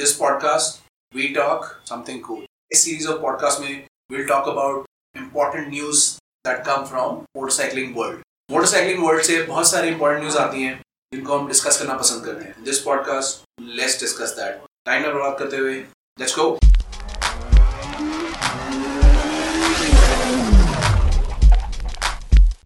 This podcast we talk something cool इस series of podcast में we'll talk about important news that come from motorcycling world motorcycling world से बहुत सारी important news आती हैं जिनको हम डिस्कस करना पसंद करते हैं. This podcast let's discuss that time में बर्बाद करते हुए let's go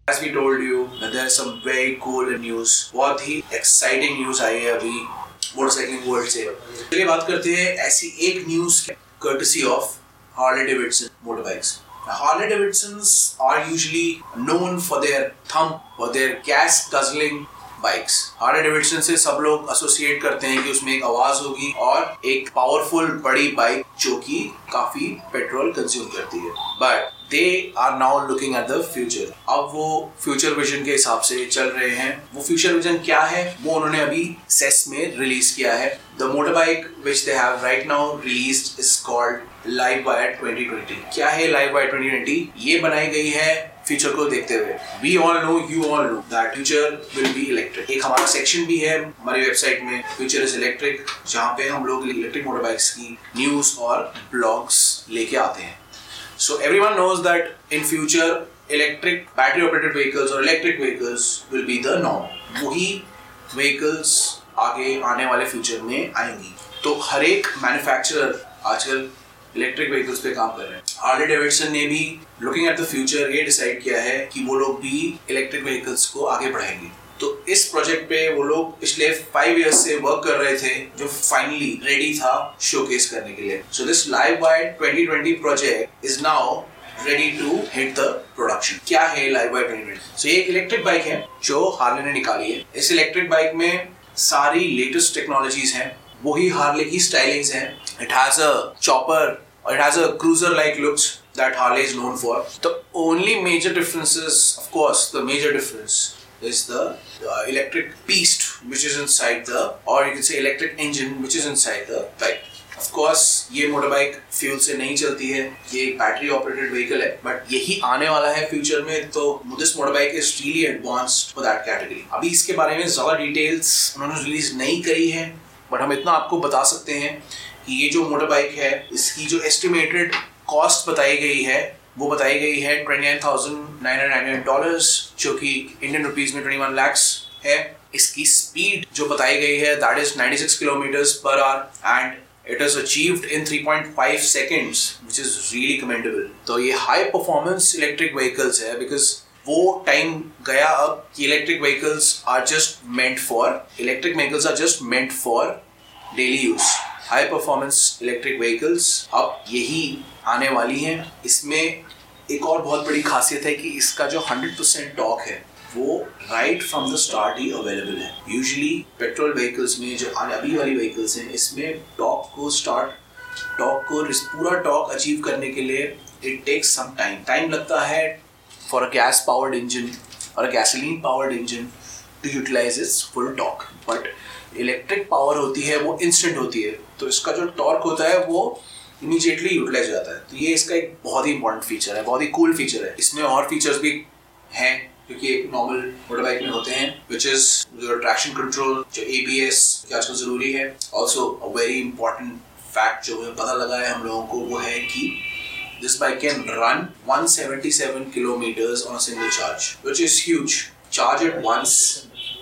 As we told you, there is some very cool news. बहुत ही exciting news आई है अभी. मोटरसाइकिलिंग वर्ल्ड से चलिए बात करते हैं ऐसी एक news courtesy of Harley Davidson motorbikes. Harley Davidsons are usually known for their thump, for their gas guzzling bikes Harley Davidson से सब लोग एसोसिएट करते हैं कि उसमें एक आवाज़ होगी और एक पावरफुल बड़ी बाइक जो कि काफ़ी पेट्रोल कंज्यूम करती है। But they are now looking at the future अब वो फ्यूचर विजन के हिसाब से चल रहे हैं। वो फ्यूचर विजन क्या है? वो उन्होंने अभी सेस में रिलीज़ किया है। The motor bike which they have right now release is called LiveWire 2020 क्या है लाइव वायर 2020 ये बनाई गई है फ्यूचर को देखते हुए। We all know you all know that future will be electric एक हमारा सेक्शन भी है हमारी वेबसाइट में फ्यूचर इज़ इलेक्ट्रिक जहाँ पे हम लोग इलेक्ट्रिक मोटर बाइक्स की न्यूज़ और ब्लॉग्स लेके आते हैं। So everyone knows that in future electric battery operated vehicles और electric vehicles will be the norm वही व्हीकल्स आगे आने वाले फ्यूचर में आएँगी। तो हर एक मैन्युफैक्चरर आजकल इलेक्ट्रिक व्हीकल्स पे काम कर रहे हैं। हार्ले डेविडसन ने भी लुकिंग एट द फ्यूचर ये डिसाइड किया है कि वो लोग भी इलेक्ट्रिक व्हीकल्स को आगे बढ़ाएँगे। तो इस प्रोजेक्ट पे वो लोग पिछले फाइव इयर्स से वर्क कर रहे थे, जो फाइनली रेडी था शोकेस करने के लिए। So this LiveWire 2020 project is now ready to hit the production क्या है लाइव वाइड 2020 सो ये एक इलेक्ट्रिक बाइक है, जो हार्ले ने निकाली है। इस इलेक्ट्रिक बाइक में सारी लेटेस्ट टेक्नोलॉजीज़ हैं, वही हार्ले की स्टाइलिंग्स हैं। It has a chopper it has a cruiser-like looks that Harley is known for. The only major difference is, of course, the major difference is the, the electric beast which is inside the, or you can say electric engine which is inside the bike. Of course ये motor bike fuel से नहीं चलती है ये एक battery operated vehicle है but यही आने वाला है फ्यूचर में तो this motor bike is really advanced for that category अभी इसके बारे में ज़्यादा डिटेल्स उन्होंने रिलीज़ नहीं करी है बट हम इतना आपको बता सकते हैं कि ये जो मोटर बाइक है, इसकी जो एस्टिमेटेड कॉस्ट बताई गई है, वो बताई गई है twenty nine thousand nine hundred dollar जो कि इंडियन रुपीज़ में ट्वेंटी वन लैक्स है। इसकी स्पीड जो बताई गई है that is 96 kilometres per hour and it is achieved in 3.5 seconds which is really commendable तो ये हाई परफॉर्मेंस इलेक्ट्रिक व्हीकल्स है बिकॉज़ वो टाइम गया अब कि electric vehicles are just meant for electric vehicles are just meant for daily use high performance electric vehicles अब यही आने वाली हैं। इसमें एक और बहुत बड़ी खासियत है कि इसका जो 100% परसेंट टॉक है, वो राइट फ्रॉम द स्टार्ट ही अवेलेबल है। यूजली पेट्रोल व्हीकल्स में, जो अभी वाली व्हीकल्स हैं, इसमें टॉक को स्टार्ट टॉक को पूरा टॉक अचीव करने के लिए it takes some time time लगता है for a gas powered engine और gasoline powered engine to utilise its full torque but electric power होती है, वो इंस्टेंट होती है तो इसका जो टॉर्क होता है, वो इमीजिएटली यूटिलाइज हो जाता है। तो ये इसका एक बहुत ही इंपॉर्टेंट फीचर है, बहुत ही कूल फीचर है। इसमें और फीचर्स भी हैं क्योंकि एक नॉर्मल मोटर बाइक में होते हैं विच इज़ जो ट्रैक्शन कंट्रोल जो ए बी एस आजकल ज़रूरी है। Also a very important fact जो हमें पता लगा है हम लोगों को, वो है कि this bike can run 177 kilometres on single charge which is huge charge at once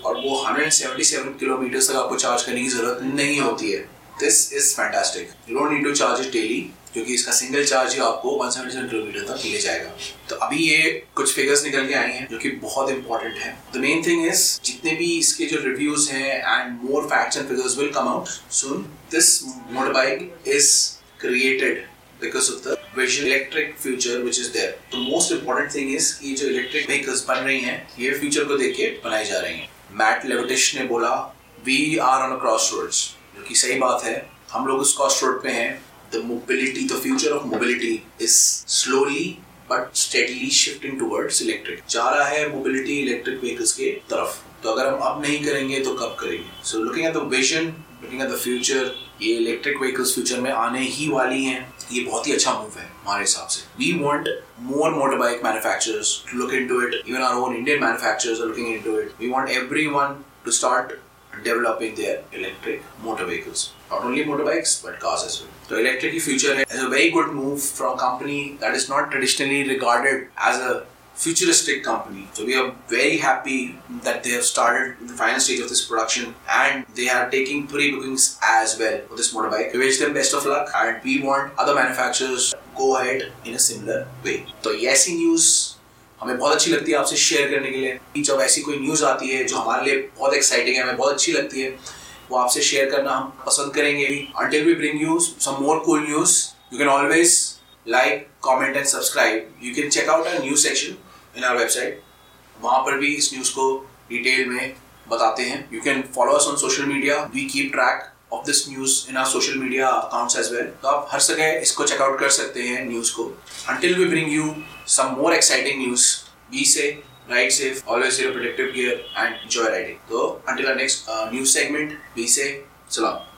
और वो 177 किलोमीटर तक आपको चार्ज करने की ज़रूरत नहीं होती है। This is fantastic you don't need to charge it daily क्योंकि इसका सिंगल चार्ज ही आपको 177 किलोमीटर तक ले जाएगा। तो अभी ये कुछ फिगर्स निकल के आई हैं, जो कि बहुत इंपॉर्टेंट है। द मेन थिंग इज़ जितने भी इसके जो रिव्यूज़ हैं and more facts and figures will come out soon this motor bike is created because of the vision electric future which is there. The most important thing is कि जो electric vehicles बन रही हैं, ये future को देख के बनाई जा रही हैं। मैट लेविटिश ने बोला we are on crossroads जो कि सही बात है, हम लोग उस क्रॉस रोड पे हैं। The mobility the future of mobility is slowly but steadily shifting towards electric जा रहा है मोबिलिटी इलेक्ट्रिक व्हीकल्स के तरफ़। तो अगर हम अब नहीं करेंगे तो कब करेंगे? So looking at the vision looking at the future ये इलेक्ट्रिक व्हीकल्स फ्यूचर में आने ही वाली हैं। ये बहुत ही अच्छा मूव है हमारे हिसाब से। We want more motorbike manufacturers to look into it even our own Indian manufacturers are looking into it we want everyone to start developing their electric motor vehicles not only motorbikes but cars as well तो electric future है very good move from company that is not traditionally recorded as a futuristic company. So we are very happy that they have started the final stage of this production and they are taking pre-bookings as well for this motorbike. We wish them best of luck and we want other manufacturers to go ahead in a similar way. So ये ऐसी news हमें बहुत अच्छी लगती है आपसे share करने के लिए जब ऐसी कोई न्यूज़ आती है जो हमारे लिए बहुत एक्साइटिंग है हमें बहुत अच्छी लगती है वो आपसे शेयर करना हम पसंद करेंगे until we bring you some more cool news you can always like comment and subscribe you can check out news section in our website वहाँ पर भी इस न्यूज़ को डिटेल में बताते हैं। You can follow us on social media we keep track of this news in our social media accounts as well तो आप हर जगह इसको चेकआउट कर सकते हैं न्यूज़ को। Until we bring you some more exciting news be safe ride safe always your and enjoy riding तो until next news segment be safe सलाम